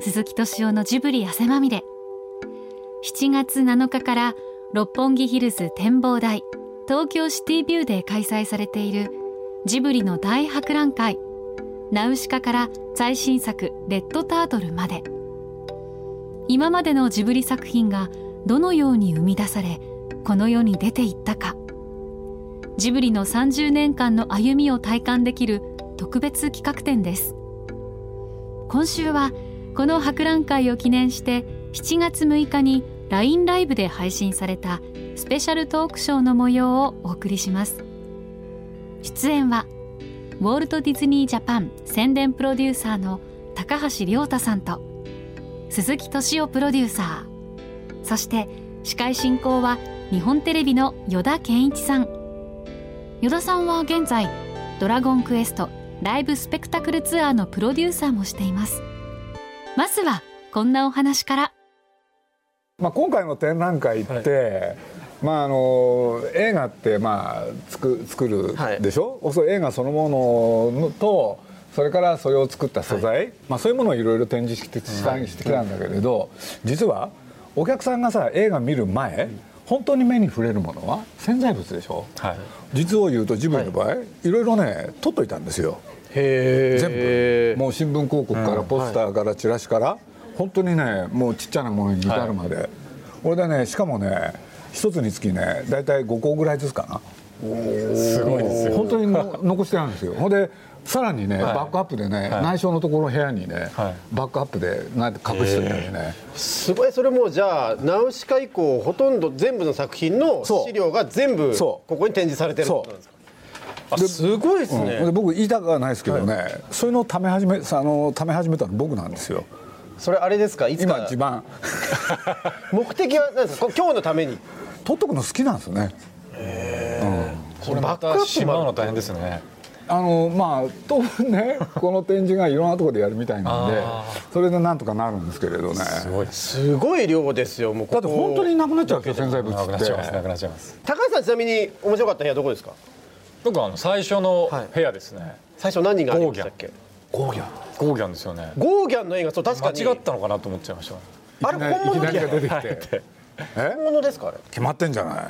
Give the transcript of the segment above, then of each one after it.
鈴木敏夫のジブリ汗まみれ。7月7日から六本木ヒルズ展望台東京シティビューで開催されているジブリの大博覧会ナウシカから最新作レッドタートルまで。今までのジブリ作品がどのように生み出されこの世に出ていったか。ジブリの30年間の歩みを体感できる特別企画展です。今週はこの博覧会を記念して7月6日に LINE ライブで配信されたスペシャルトークショーの模様をお送りします。出演はウォルト・ディズニー・ジャパン宣伝プロデューサーの高橋亮太さんと鈴木敏夫プロデューサー。そして司会進行は日本テレビの依田健一さん。依田さんは現在「ドラゴンクエストライブスペクタクルツアー」のプロデューサーもしています。まずはこんなお話から。まあ、今回の展覧会って、はい。まあ、あの映画ってまあ作作るでしょ、はい、そ映画そのものとそれからそれを作った素材、はい、まあ、そういうものをいろいろ展示してしてきたんだけれど、実はお客さんがさ映画見る前本当に目に触れるものは潜在物でしょ、はい、実を言うとジブリの場合、はい、いろいろね撮っといたんですよ全部。もう新聞広告からポスターからチラシから、本当にねもうちっちゃなものに至るまで、はい、これでねしかもね一つにつきね大体5個ぐらいずつかな。すごいですよ。本当に残してあるんですよ。ほんでさらにね、はい、バックアップでね、はい、内緒のところ部屋にね、はい、バックアップで隠してたりねすごいそれもじゃあナウシカ以降ほとんど全部の作品の資料が全部ここに展示されてることなんですかすごいですね、うん、僕言いたくはないですけどね、そういうのをため始めあのため始めたの僕なんですよ。それあれですか？いつか。今一番 目的は何ですか？今日のために。撮っとくの好きなんですね。へえ、うん、これまたしまうの大変ですね。あのまあ当分ね この展示がいろんなところでやるみたいなんでそれでなんとかなるんですけれどね。すごい。すごい量ですよもうだって本当になくなっちゃうわけ潜在物って。なくなっちゃいます。なくなっちゃいます。高橋さんちなみに面白かった部屋どこですか？僕あの最初の部屋ですね、はい、最初何がありましたっけ？ゴーギャン。ゴーギャン。ですよね。ゴーギャンの映画そう確かに。間違ったのかなと思っちゃいました。あれ本物出てきて。本物ですかあれ？決まってんじゃない？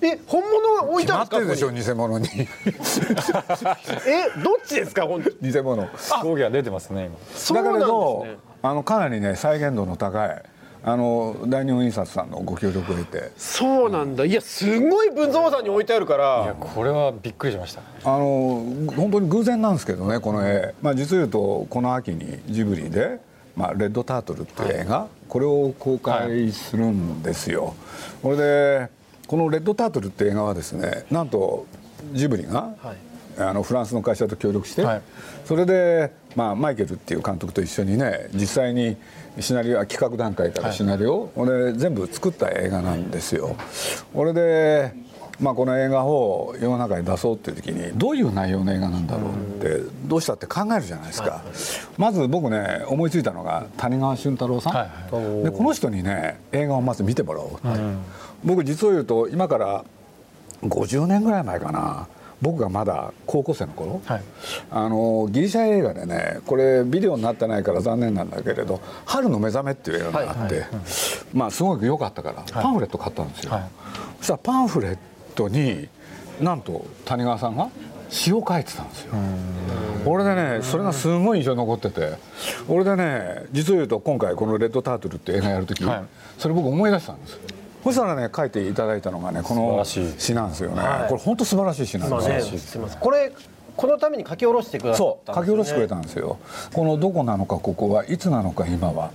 え本物は置いてあるんですか？でしょ偽物に。えどっちですか？本偽物。ゴーギャン出てますね今。だけど、ね、あのかなりね再現度の高いあの大日本印刷さんのご協力を得て。そうなんだ。いやすごい文蔵さんに置いてあるから。いやこれはびっくりしました。あの本当に偶然なんですけどねこの絵、まあ、実を言うとこの秋にジブリで「まあ、レッドタートル」っていう映画、はい、これを公開するんですよ、はい、これでこの「レッドタートル」って映画はですねなんとジブリが、はい、あのフランスの会社と協力して、それで、まあ、マイケルっていう監督と一緒にね実際にシナリオ企画段階からシナリオ、はい、俺全部作った映画なんですよ。俺でまあ、この映画を世の中に出そうっていう時にどういう内容の映画なんだろうってどうしたって考えるじゃないですか、まず僕ね思いついたのが谷川俊太郎さん、はいでこの人にね映画をまず見てもらおうって、僕実を言うと今から50年ぐらい前かな僕がまだ高校生の頃、はい、あのギリシャ映画でねこれビデオになってないから残念なんだけれど「春の目覚め」っていう映画があって、はいはい、まあすごく良かったからパンフレット買ったんですよ、そしたらパンフレットになんと谷川さんが詩を書いてたんですよ。俺でねそれがすごい印象に残ってて俺でね実を言うと今回この「レッドタートル」って映画やる時、それ僕思い出したんですそしたらね書いていただいたのがねこの詩なんですよね、はい、これ本当素晴らしい詩なんですよ、ね、これこのために書き下ろしてくださった、ね、そう書き下ろしてくれたんですよ。このどこなのかここはいつなのか今は。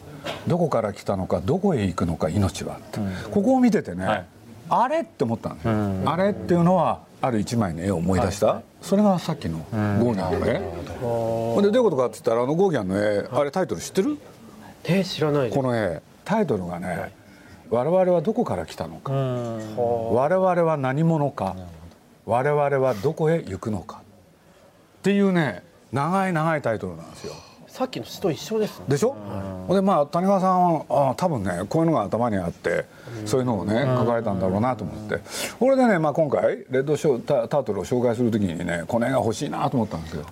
どこから来たのかどこへ行くのか命は、うん、ここを見ててね、はい、あれって思ったんですよ、うん、あれっていうのはある一枚の絵を思い出した、はい、それがさっきのゴーギャンの絵、うん、でどういうことかって言ったらあのゴーギャンの絵あれタイトル知ってる？え知らないこの絵。タイトルがね、我々はどこから来たのか。我々は何者か。我々はどこへ行くのか。っていうね長い長いタイトルなんですよ。さっきの詩と一緒です、ね、でしょ、うん、でまあ谷川さんはあ多分ねこういうのが頭にあって、うん、そういうのをね書かれたんだろうなと思って、これでね、まあ、今回レッドショータタートルを紹介する時にねこの絵が欲しいなと思ったんですよ。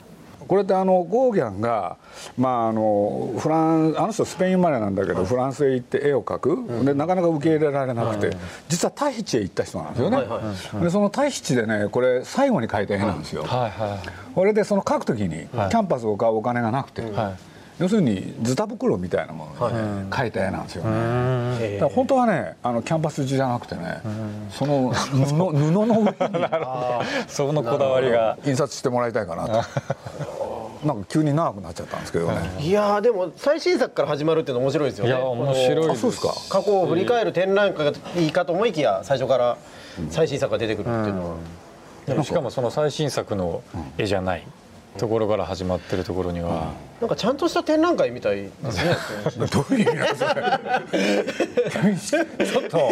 これってあのゴーギャンが、まあ、あのフランあの人スペイン生まれなんだけど、フランスへ行って絵を描く、でなかなか受け入れられなくて、実はタヒチへ行った人なんですよね、でそのタヒチでねこれ最後に描いた絵なんですよ、はいはこれでその描く時にキャンバスを買うお金がなくて、要するにズタ袋みたいなものにね、描いた絵なんですよね、だ本当はねあのキャンバス地じゃなくてね、その布布の上に。そのこだわりが。印刷してもらいたいかなと なんか急に長くなっちゃったんですけどね、いやーでも最新作から始まるっていうの面白いですよね。いや面白いです。あそうですか。過去を振り返る展覧会がいいかと思いきや最初から最新作が出てくるっていうのは、しかもその最新作の絵じゃないところから始まってるところには、なんかちゃんとした展覧会みたいですね。どういう意味なのそれ。ちょっと。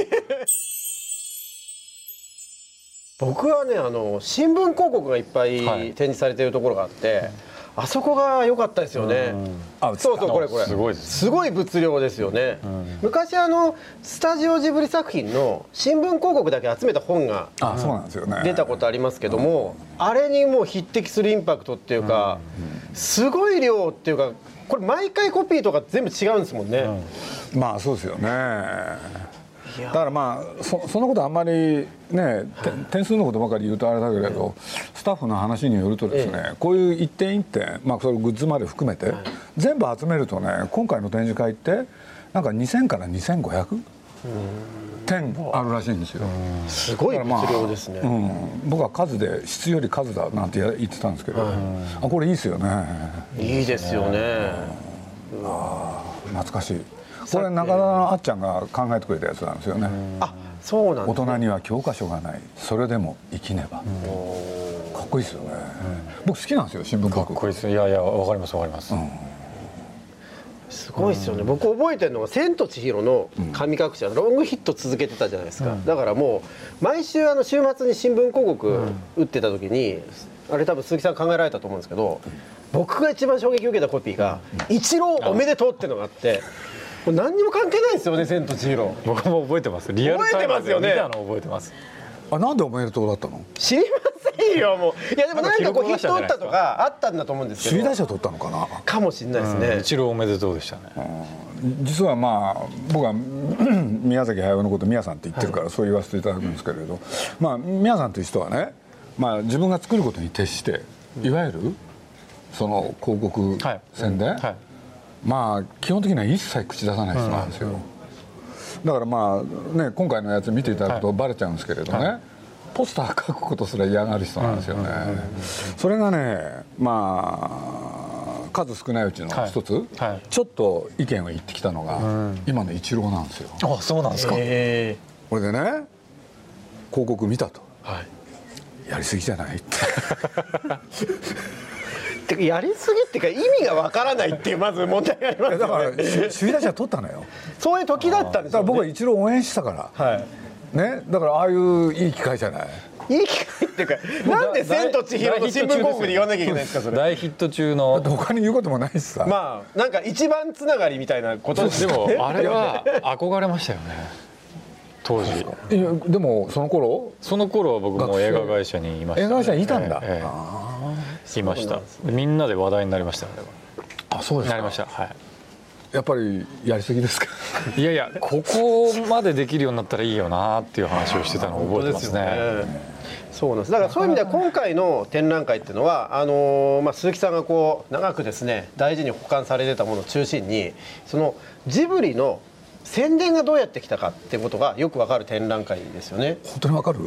僕はねあの新聞広告がいっぱいはい。展示されているところがあって、あそこが良かったですよね。あそうそうこれこれ。すごいですすごい物量ですよね、昔あのスタジオジブリ作品の新聞広告だけ集めた本があそうなんですよね。出たことありますけども、あれにもう匹敵するインパクトっていうか、すごい量っていうかこれ毎回コピーとか全部違うんですもんね、まあそうですよねだからまあそそんなことあんまりねて点数のことばかり言うとあれだけれどスタッフの話によるとですね、こういう一点一点、まあ、それグッズまで含めて、全部集めるとね今回の展示会ってなんか2000から2500点あるらしいんですよ。すごい物量ですね、うん、僕は数で質より数だなんて言ってたんですけど、あこれいいですよね。いいですよね。懐かしいこれ中田のあっちゃんが考えてくれたやつなんですよね、あそうなん大です人には教科書がない。それでも生きねば、かっこいいですよね、僕好きなんですよ新聞広告かっこいいですいやいやわかりますわかります、すごいですよね、僕覚えてるのが「千と千尋の神隠し」はロングヒット続けてたじゃないですか、だからもう毎週あの週末に新聞広告打ってた時に、あれ多分鈴木さん考えられたと思うんですけど僕が一番衝撃を受けたコピーが「一郎おめでとう」っていうのがあってこれ何にも関係ないですよね「千と千尋」僕も覚えてます。リアルタイムで。見たの覚えてます。あなんでおめでとうだったの？知りませんよもう。いやでもなんかこうヒット打ったとかあったんだと思うんですけど。首位打者取ったのかな？かもしれないですね、一郎おめでとうでしたね、実はまあ僕は 宮崎駿のこと宮さんって言ってるからそう言わせていただくんですけれど、まあ宮さんという人はね、まあ、自分が作ることに徹していわゆるその広告はい。宣伝、はいまあ基本的には一切口出さない人なんですよ、だからまあね今回のやつ見ていただくとバレちゃうんですけれどね、ポスター書くことすら嫌がる人なんですよね、それがねまあ数少ないうちの一つ、はい。はいちょっと意見を言ってきたのが、今の一郎なんですよ。あそうなんですか、え。これでね広告見たと。ーはい。やりすぎじゃないって てかやりすぎっていうか意味がわからないっていうまず問題がありますだからよね首位打者取ったのよ。そういう時だったんですよ、ね、だから僕は一郎応援したから、はい。ね？だからああいういい機会じゃない？いい機会っていうかなんで「千と千尋」の新聞広告で言わなきゃいけないんですかそれ。大ヒット中の他に言うこともないしさ、まあなんか一番つながりみたいなことでもあれは憧れましたよね。当時。いやでもその頃？その頃は僕も映画会社にいました、映画会社にいたんだ。ええ。ええいました。みんなで話題になりましたあれは。あそうですか。なりました。はい。やっぱりやりすぎですか？いやいやここまでできるようになったらいいよなっていう話をしてたのを覚えてますね。そうなんです。だからそういう意味では今回の展覧会っていうのはあのーまあ、鈴木さんがこう長くですね大事に保管されてたものを中心にそのジブリの宣伝がどうやってきたかっていうことがよくわかる展覧会ですよね。本当にわかる？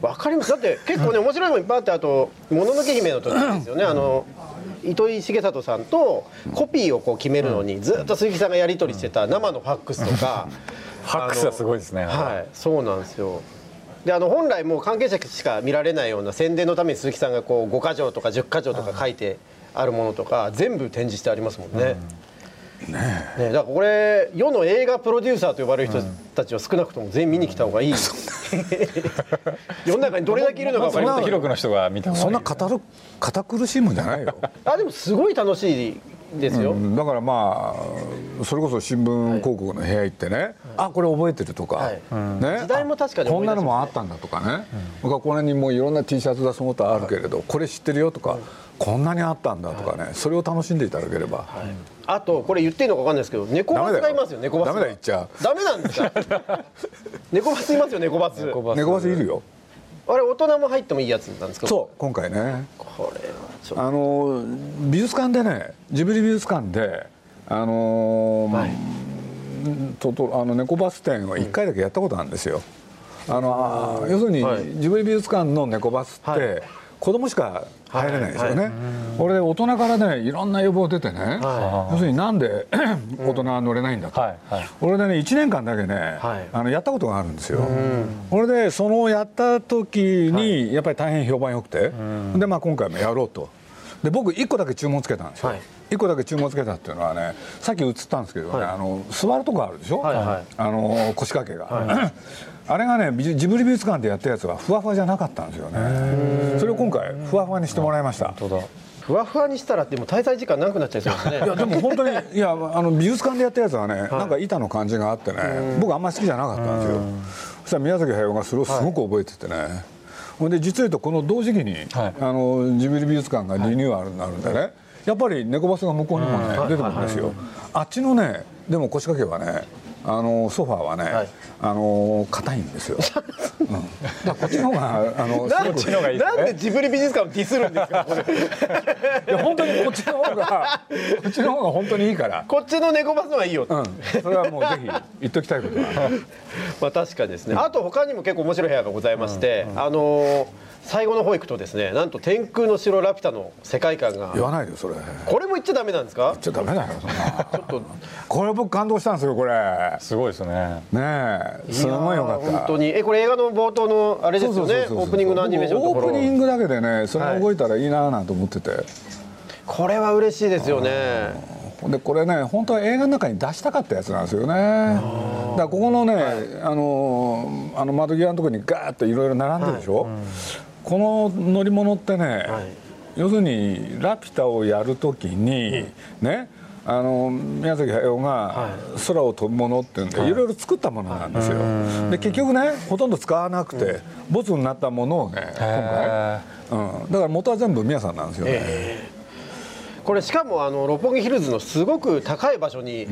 わかります。だって結構ね面白いものいっぱいあってあと「もののけ姫」の時ですよね。あの糸井重里さんとコピーをこう決めるのにずっと鈴木さんがやり取りしてた生のファックスとか。ファックスはすごいですね。はい。そうなんですよ。であの本来もう関係者しか見られないような宣伝のために鈴木さんがこう5箇条とか10箇条とか書いてあるものとか全部展示してありますもんね。ねだからこれ世の映画プロデューサーと呼ばれる人たちは少なくとも全員見に来た方がいい、世の中にどれだけいるのか分かりませ広くの人が見たそんな堅苦しいもんじゃないよ。あでもすごい楽しいですよ、うんだからまあそれこそ新聞広告の部屋行ってね、あこれ覚えてるとか、はい。ね、時代も確かにあこんなのもあったんだとかね、僕はこれにもういろんな T シャツだその他あるけれど、これ知ってるよとか、こんなにあったんだとかね、それを楽しんでいただければ、あとこれ言っていいのか分かんないですけど猫バスがいますよ猫バス。がダメだ言っちゃう。ダメなんですか 猫バスいますよ猫バス。猫バスいるよ。あれ大人も入ってもいいやつなんですか？そう今回ね。これはあの美術館でねジブリ美術館であのーはい。ととあの猫バス展を1回だけやったことあるんですよ。あの要するに、はい。ジブリ美術館の猫バスって、はい子供しか入れないですよね。はい。これで大人からねいろんな予防出てね、は要するになんで大人は乗れないんだと。はい。はい。俺でね1年間だけね、はい。あのやったことがあるんですよ。これでそのやった時にやっぱり大変評判良くて、でまあ今回もやろうと。で僕1個だけ注文つけたんですよ、はい1個だけ注文つけたっていうのはねさっき映ったんですけどね、はい。あの座るとこあるでしょ、はいはい。あの腰掛けが、あれがねジジブリ美術館でやったやつはふわふわじゃなかったんですよね。それを今回ふわふわにしてもらいました。ふわふわにしたらでも滞在時間長くなっちゃいそうですね。いやでも本当に いやあの美術館でやったやつはね、なんか板の感じがあってね僕あんまり好きじゃなかったんですよ。そしたら宮崎駿がそれをすごく覚えててね、ほんで実を言うとこの同時期に、はい。あのジブリ美術館がリニューアルになるんでね、やっぱり猫バスが向こうにもね、出てくるんですよ、あっちのねでも腰掛けはねあのソファーはね、はい。あの硬いんですよ、うん、だこっちの方があのなんでなんでジブリ美術館をディスるんですか本当にこっちの方が こっちの方が本当にいいから。こっちの猫バスの方がいいよ。うん、それはもうぜひ言っときたいこと まあ確かにですね。あと他にも結構面白い部屋がございまして、あのー最後の方行くとですねなんと天空の城ラピュタの世界観が。言わないでよそれ。言っこれも言っちゃダメなんですか？ちゃダメだよそんな。これ僕感動したんですよこれ。ねすごいですね。え。すごいよかった。本当に。えこれ映画の冒頭のあれですよね？オープニングのアニメーションのところ。僕オープニングだけでねそれ動いたらいいななんて思ってて、これは嬉しいですよね。ほんでこれね本当は映画の中に出したかったやつなんですよね。だからここのね、あのあの窓際のところにガーッといろいろ並んでるでしょ、この乗り物ってね、はい。要するに「ラピュタ」をやるときに、ねあの宮崎駿が空を飛ぶものっていうんで、い。ろいろ作ったものなんですよ、で結局ねほとんど使わなくて、ボツになったものをね今へ回、うん、だから元は全部宮さんなんですよね、これしかもあの六本木ヒルズのすごく高い場所に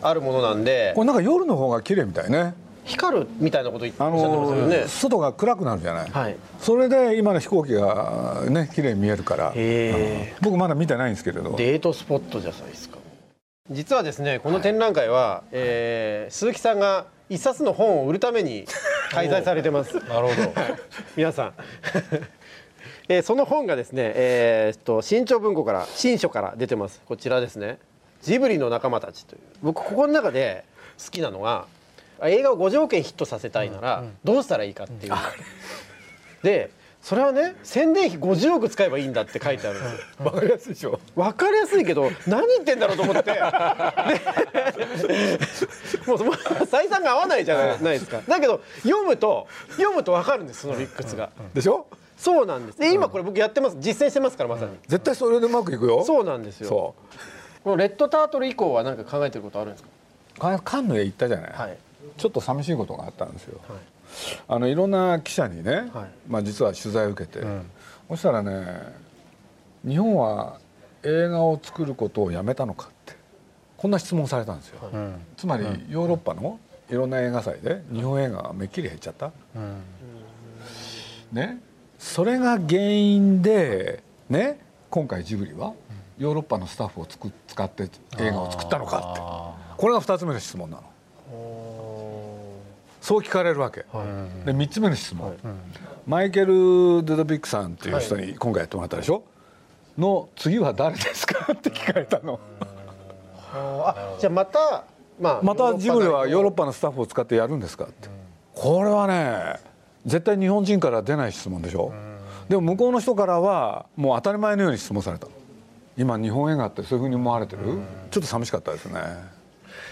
あるものなんで、これなんか夜の方が綺麗みたいね光るみたいなこと言ってますよのね外が暗くなるじゃない、はい。それで今の飛行機がね綺麗に見えるから。へ僕まだ見てないんですけれど。デートスポットじゃないですか。実はですねこの展覧会は、えー鈴木さんが一冊の本を売るために開催されてます。なるほど。皆さん。えーその本がですね、えーっと新潮文庫から新書から出てます。こちらですね。ジブリの仲間たちという。僕ここの中で好きなのが映画を5条件ヒットさせたいならどうしたらいいかっていう、でそれはね宣伝費50億使えばいいんだって書いてあるんですよ。わかりやすいでしょ。分かりやすいけど何言ってんだろうと思って。でもう採算が合わないじゃないですか。だけど読むと読むと分かるんですその理屈が。でしょ？そうなんです。で今これ僕やってます。実践してますからまさに。絶対それでうまくいくよ。そうなんですよ。そこのレッドタートル以降は何か考えてることあるんですかカンヌへ行ったじゃない、はいちょっと寂しいことがあったんですよ、はい。あのいろんな記者にね、はい。まあ、実は取材を受けて、そしたらね日本は映画を作ることをやめたのかってこんな質問されたんですよ、うん。つまりヨーロッパのいろんな映画祭で日本映画がめっきり減っちゃった、うん。ね。それが原因でね今回ジブリはヨーロッパのスタッフをつく使って映画を作ったのかって。あこれが2つ目の質問なのそう聞かれるわけ、ーで3つ目の質問、はい。マイケル・デドビックさんっていう人に今回やってもらったでしょ？の次は誰ですか？って聞かれたの。あじゃあまたまあまたジブリはヨーロッパパのスタッフを使ってやるんですか？って。これはね絶対日本人から出ない質問でしょ？でも向こうの人からはもう当たり前のように質問された今日本映画ってそういうふうに思われてる？ちょっと寂しかったですね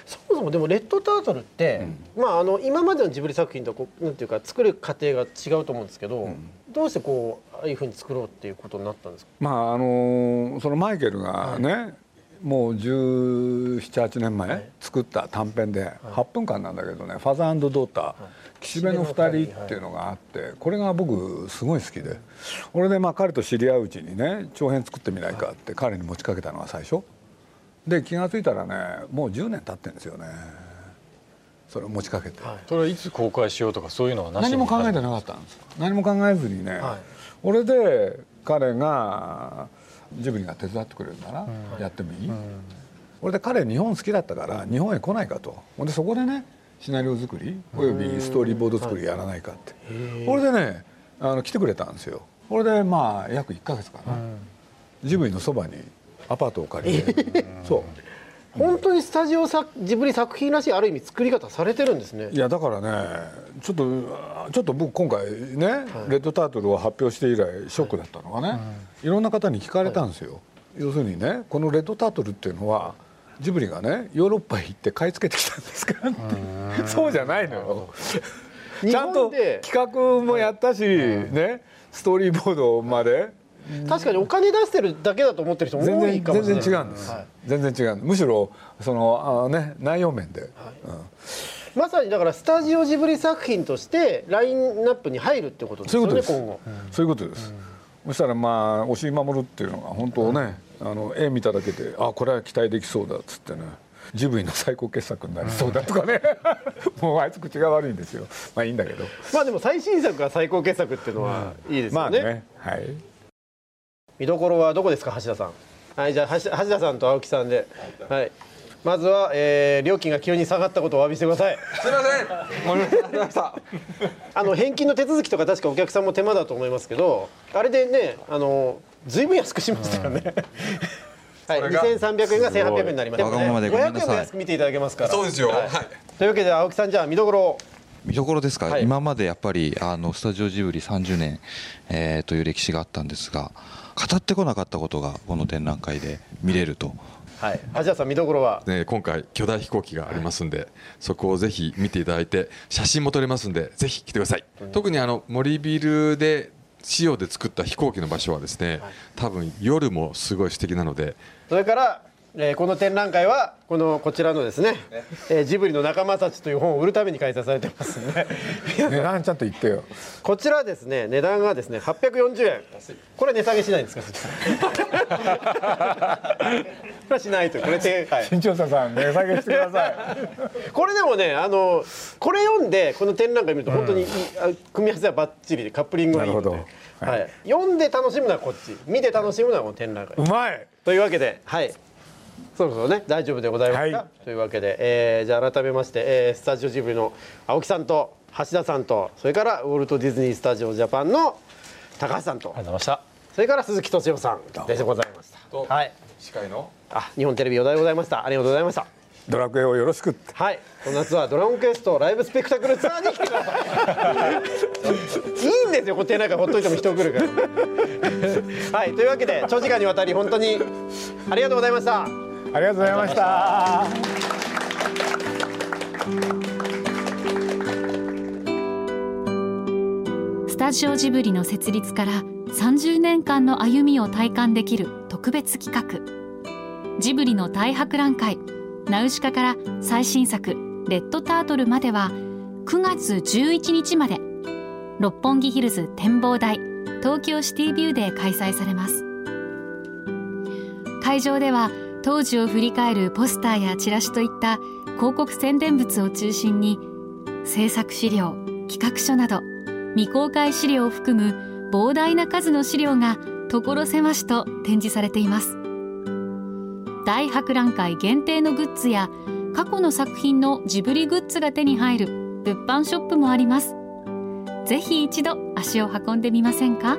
そもそもでもレッドタートルって、まああの今までのジブリ作品とこうなんていうか作る過程が違うと思うんですけど、どうしてこうああいうふうに作ろうっていうことになったんですか？まああのそのマイケルがね、もう1718年前作った短編で8分間なんだけどね「ファザードーター」岸辺の2人っていうのがあってこれが僕すごい好きで。俺でまあ彼と知り合ううちにね長編作ってみないかって彼に持ちかけたのが最初で気が付いたらねもう10年経ってるんですよね。それを持ちかけて、それはいつ公開しようとかそういうのは何も考えてなかったんです何も考えずにね、俺で彼がジブリが手伝ってくれるな。らやってもいい、俺で彼日本好きだったから日本へ来ないかと。ほんでそこでねシナリオ作りおよびストーリーボード作りやらないかって。これでねあの来てくれたんですよ。これでまあ約1か月かな、ジブリのそばにアパートを借りて。そう。本当にスタジオ作ジブリ作品らしいある意味作り方されてるんですね。いやだからねちょっとちょっと僕今回ね、レッドタートルを発表して以来ショックだったのがね、いろんな方に聞かれたんですよ、要するにねこのレッドタートルっていうのはジブリがねヨーロッパへ行って買い付けてきたんですかって。そうじゃないのよ。ちゃんと企画もやったし、ねストーリーボードまで確かにお金出してるだけだと思ってる人多いかも然しれない。全然違うんです、全然違う。むしろそのあね内容面で、うん。まさにだからスタジオジブリ作品としてラインナップに入るってことですよねそういうことです。今後。そういうことです、そしたらまあ押井守っていうのが本当ね、あの絵見ただけであこれは期待できそうだっつってねジブリの最高傑作になりそうだとかね。もうあいつ口が悪いんですよ。まあいいんだけど。まあでも最新作が最高傑作っていうのはいいですよね,、まあね。はい見どころはどこですか橋田さん？はいじゃあ橋橋田さんと青木さんで。はい。まずは、えー料金が急に下がったことをお詫びしてください。すいません。申し訳ござい。ましたあの返金の手続きとか確かお客さんも手間だと思いますけどあれでねあのずいぶん安くしましたよね、はい、それが2300円が1800円になりましたわがままでごめんな500円も安く見ていただけますから。そうですよ。はい。というわけで青木さんじゃあ見どころ。を見どころですか、はい。今までやっぱりあのスタジオジブリ30年、えーという歴史があったんですが語ってこなかったことがこの展覧会で見れると。はい。橋田さん見どころは？ね、今回巨大飛行機がありますんで、そこをぜひ見ていただいて写真も撮れますんでぜひ来てください、特にあの森ビルで仕様で作った飛行機の場所はですね、多分夜もすごい素敵なので。それから、えーこの展覧会はこのこちらのですね、えージブリの仲間たちという本を売るために開催されてます んで値段ちゃんと言ってよ。こちらですね値段がですね840円。これ値下げしないんですか？これはしないとこれで、はい、新潮社さん値下げしてください。これでもねあのこれ読んでこの展覧会見ると本当にいい、あ組み合わせはバッチリでカップリングがいいので。なるほど。はい。読んで楽しむのはこっち。見て楽しむのはこの展覧会。うまい。というわけではいそろそろね。大丈夫でございますか、はい。というわけで、えーじゃあ改めまして、えースタジオジブリの青木さんと橋田さんとそれからウォルト・ディズニー・スタジオ・ジャパンの高橋さんと。ありがとうございました。それから鈴木敏夫さんでございました。はい。司会の？あ日本テレビ与田でございました。ありがとうございました。ドラクエをよろしくって。はい、この夏はドラゴンクエストライブスペクタクルツアーに来てください。いいんですよ、この展覧会ほっといても人来るから。はい、というわけで長時間にわたり本当にありがとうございました。ありがとうございました。スタジオジブリの設立から30年間の歩みを体感できる特別企画。ジブリの大博覧会ナウシカから最新作「レッドタートル」までは9月11日まで。六本木ヒルズ展望台東京シティビューで開催されます。会場では当時を振り返るポスターやチラシといった広告宣伝物を中心に制作資料企画書など未公開資料を含む膨大な数の資料が所狭しと展示されています。大博覧会限定のグッズや過去の作品のジブリグッズが手に入る物販ショップもあります。ぜひ一度足を運んでみませんか？